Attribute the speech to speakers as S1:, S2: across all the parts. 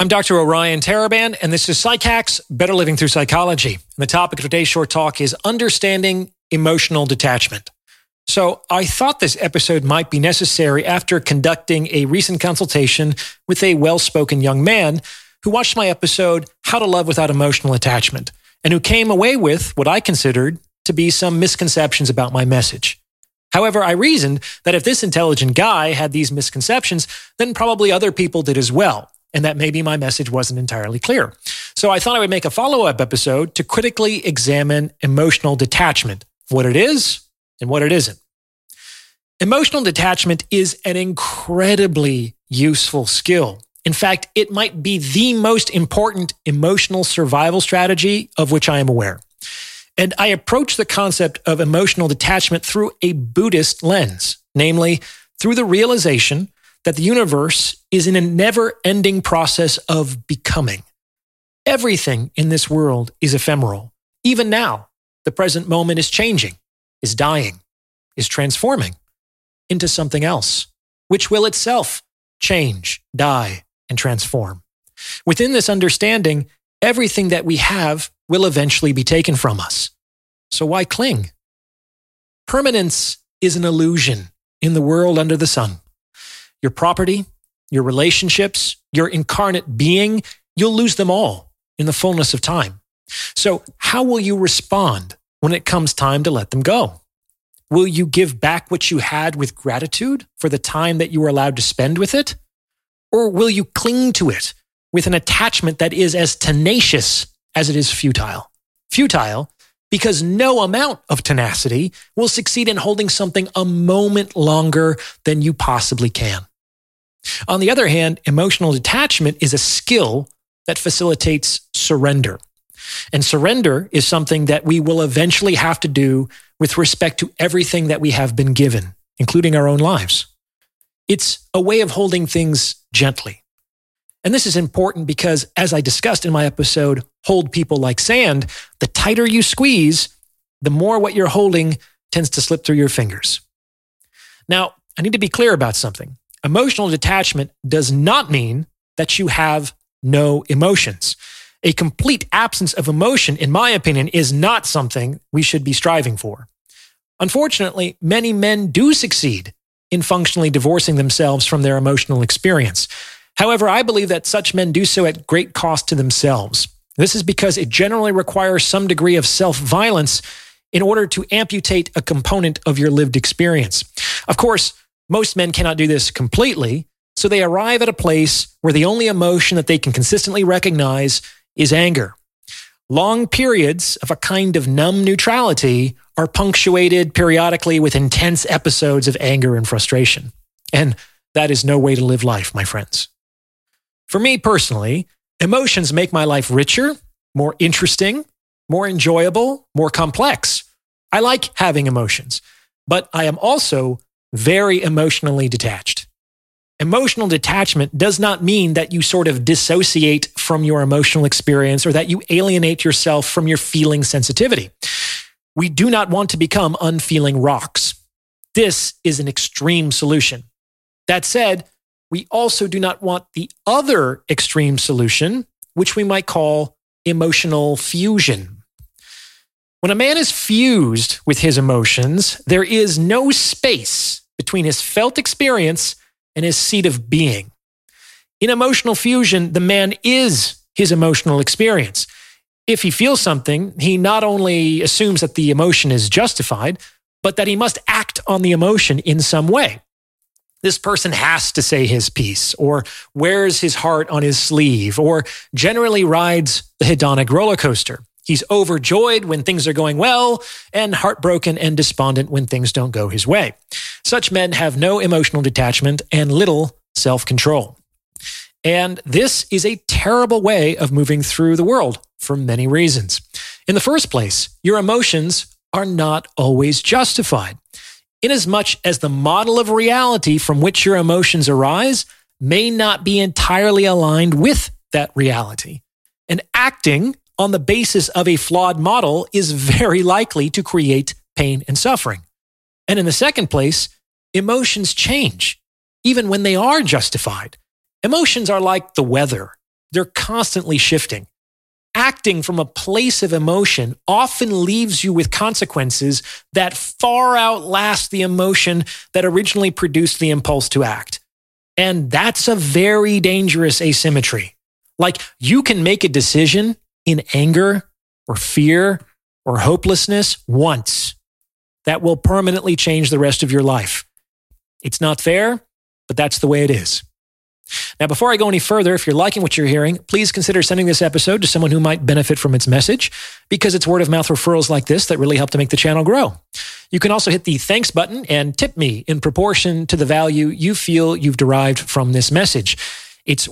S1: I'm Dr. Orion Taraban, and this is PsycHacks Better Living Through Psychology. And the topic of today's short talk is understanding emotional detachment. So, I thought this episode might be necessary after conducting a recent consultation with a well spoken young man who watched my episode, How to Love Without Emotional Attachment, and who came away with what I considered to be some misconceptions about my message. However, I reasoned that if this intelligent guy had these misconceptions, then probably other people did as well and that maybe my message wasn't entirely clear. So I thought I would make a follow up episode to critically examine emotional detachment, what it is and what it isn't. Emotional detachment is an incredibly useful skill. In fact, it might be the most important emotional survival strategy of which I am aware. And I approach the concept of emotional detachment through a Buddhist lens, namely through the realization that the universe is in a never ending process of becoming. Everything in this world is ephemeral. Even now, the present moment is changing, is dying, is transforming into something else, which will itself change, die, and transform. Within this understanding, everything that we have will eventually be taken from us. So why cling? Permanence is an illusion in the world under the sun your property, your relationships, your incarnate being, you'll lose them all in the fullness of time. So, how will you respond when it comes time to let them go? Will you give back what you had with gratitude for the time that you were allowed to spend with it? Or will you cling to it with an attachment that is as tenacious as it is futile? Futile because no amount of tenacity will succeed in holding something a moment longer than you possibly can. On the other hand, emotional detachment is a skill that facilitates surrender. And surrender is something that we will eventually have to do with respect to everything that we have been given, including our own lives. It's a way of holding things gently. And this is important because, as I discussed in my episode, Hold People Like Sand, the tighter you squeeze, the more what you're holding tends to slip through your fingers. Now, I need to be clear about something. Emotional detachment does not mean that you have no emotions. A complete absence of emotion, in my opinion, is not something we should be striving for. Unfortunately, many men do succeed in functionally divorcing themselves from their emotional experience. However, I believe that such men do so at great cost to themselves. This is because it generally requires some degree of self violence in order to amputate a component of your lived experience. Of course, most men cannot do this completely, so they arrive at a place where the only emotion that they can consistently recognize is anger. Long periods of a kind of numb neutrality are punctuated periodically with intense episodes of anger and frustration. And that is no way to live life, my friends. For me personally, emotions make my life richer, more interesting, more enjoyable, more complex. I like having emotions, but I am also very emotionally detached. Emotional detachment does not mean that you sort of dissociate from your emotional experience or that you alienate yourself from your feeling sensitivity. We do not want to become unfeeling rocks. This is an extreme solution. That said, we also do not want the other extreme solution, which we might call emotional fusion. When a man is fused with his emotions, there is no space between his felt experience and his seat of being. In emotional fusion, the man is his emotional experience. If he feels something, he not only assumes that the emotion is justified, but that he must act on the emotion in some way. This person has to say his piece, or wears his heart on his sleeve, or generally rides the hedonic roller coaster. He's overjoyed when things are going well and heartbroken and despondent when things don't go his way. Such men have no emotional detachment and little self control. And this is a terrible way of moving through the world for many reasons. In the first place, your emotions are not always justified. Inasmuch as the model of reality from which your emotions arise may not be entirely aligned with that reality. And acting on the basis of a flawed model is very likely to create pain and suffering. And in the second place, emotions change, even when they are justified. Emotions are like the weather. they're constantly shifting. Acting from a place of emotion often leaves you with consequences that far outlast the emotion that originally produced the impulse to act. And that's a very dangerous asymmetry. Like you can make a decision in anger or fear or hopelessness once that will permanently change the rest of your life. It's not fair, but that's the way it is. Now, before I go any further, if you're liking what you're hearing, please consider sending this episode to someone who might benefit from its message because it's word of mouth referrals like this that really help to make the channel grow. You can also hit the thanks button and tip me in proportion to the value you feel you've derived from this message. It's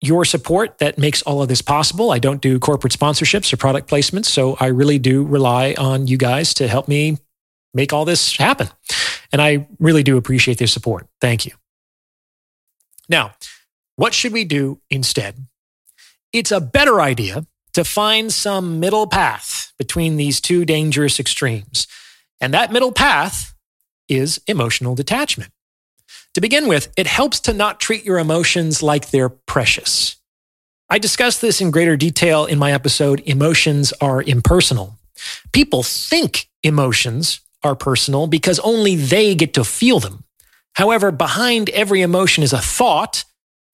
S1: your support that makes all of this possible. I don't do corporate sponsorships or product placements, so I really do rely on you guys to help me make all this happen. And I really do appreciate their support. Thank you. Now, what should we do instead? It's a better idea to find some middle path between these two dangerous extremes. And that middle path is emotional detachment. To begin with, it helps to not treat your emotions like they're precious. I discussed this in greater detail in my episode, Emotions Are Impersonal. People think emotions are personal because only they get to feel them. However, behind every emotion is a thought,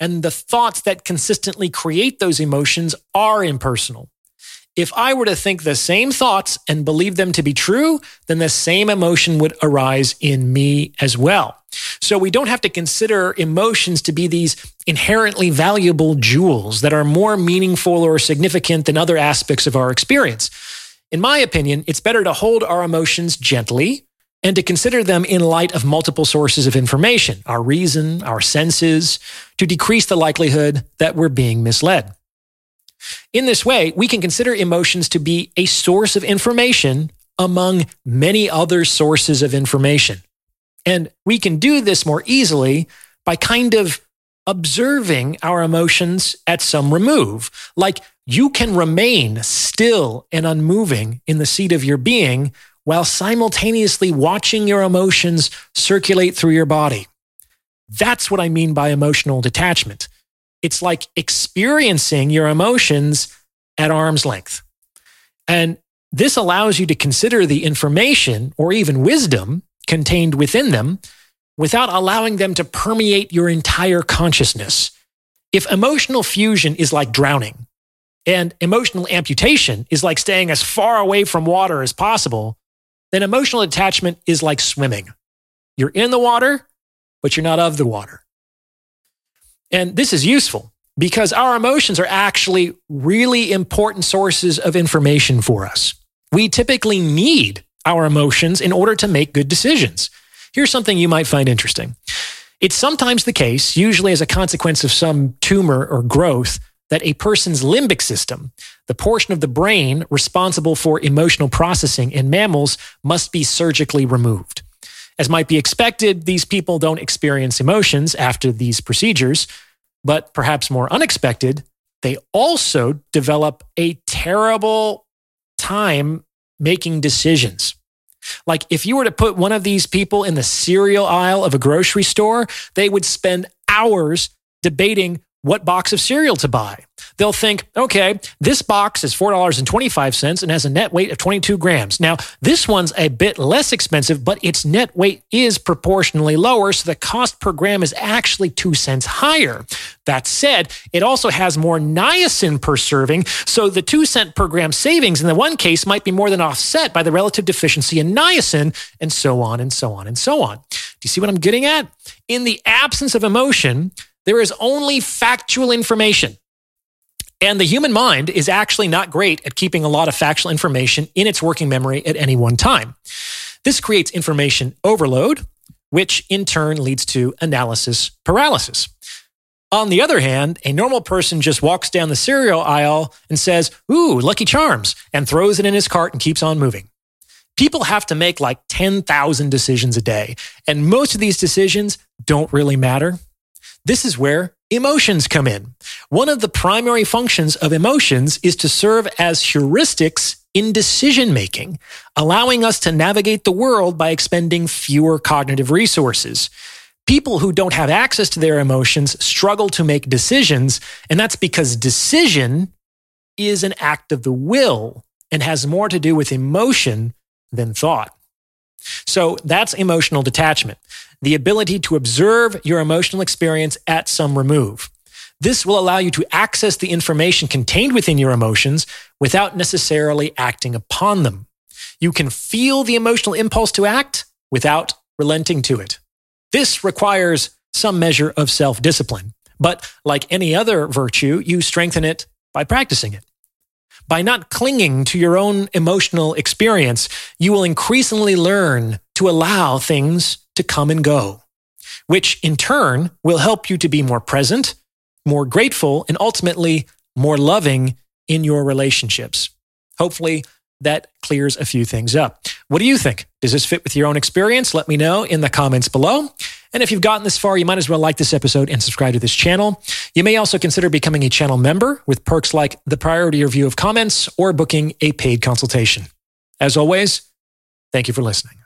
S1: and the thoughts that consistently create those emotions are impersonal. If I were to think the same thoughts and believe them to be true, then the same emotion would arise in me as well. So we don't have to consider emotions to be these inherently valuable jewels that are more meaningful or significant than other aspects of our experience. In my opinion, it's better to hold our emotions gently and to consider them in light of multiple sources of information, our reason, our senses, to decrease the likelihood that we're being misled. In this way, we can consider emotions to be a source of information among many other sources of information. And we can do this more easily by kind of observing our emotions at some remove. Like you can remain still and unmoving in the seat of your being while simultaneously watching your emotions circulate through your body. That's what I mean by emotional detachment. It's like experiencing your emotions at arm's length. And this allows you to consider the information or even wisdom contained within them without allowing them to permeate your entire consciousness. If emotional fusion is like drowning and emotional amputation is like staying as far away from water as possible, then emotional attachment is like swimming. You're in the water, but you're not of the water. And this is useful because our emotions are actually really important sources of information for us. We typically need our emotions in order to make good decisions. Here's something you might find interesting. It's sometimes the case, usually as a consequence of some tumor or growth, that a person's limbic system, the portion of the brain responsible for emotional processing in mammals, must be surgically removed. As might be expected, these people don't experience emotions after these procedures, but perhaps more unexpected, they also develop a terrible time making decisions. Like if you were to put one of these people in the cereal aisle of a grocery store, they would spend hours debating what box of cereal to buy. They'll think, okay, this box is $4.25 and has a net weight of 22 grams. Now, this one's a bit less expensive, but its net weight is proportionally lower, so the cost per gram is actually two cents higher. That said, it also has more niacin per serving, so the two cent per gram savings in the one case might be more than offset by the relative deficiency in niacin, and so on and so on and so on. Do you see what I'm getting at? In the absence of emotion, there is only factual information. And the human mind is actually not great at keeping a lot of factual information in its working memory at any one time. This creates information overload, which in turn leads to analysis paralysis. On the other hand, a normal person just walks down the cereal aisle and says, Ooh, Lucky Charms, and throws it in his cart and keeps on moving. People have to make like 10,000 decisions a day, and most of these decisions don't really matter. This is where emotions come in. One of the primary functions of emotions is to serve as heuristics in decision making, allowing us to navigate the world by expending fewer cognitive resources. People who don't have access to their emotions struggle to make decisions, and that's because decision is an act of the will and has more to do with emotion than thought. So that's emotional detachment, the ability to observe your emotional experience at some remove. This will allow you to access the information contained within your emotions without necessarily acting upon them. You can feel the emotional impulse to act without relenting to it. This requires some measure of self discipline, but like any other virtue, you strengthen it by practicing it. By not clinging to your own emotional experience, you will increasingly learn to allow things to come and go, which in turn will help you to be more present, more grateful, and ultimately more loving in your relationships. Hopefully, that clears a few things up. What do you think? Does this fit with your own experience? Let me know in the comments below. And if you've gotten this far, you might as well like this episode and subscribe to this channel. You may also consider becoming a channel member with perks like the priority review of comments or booking a paid consultation. As always, thank you for listening.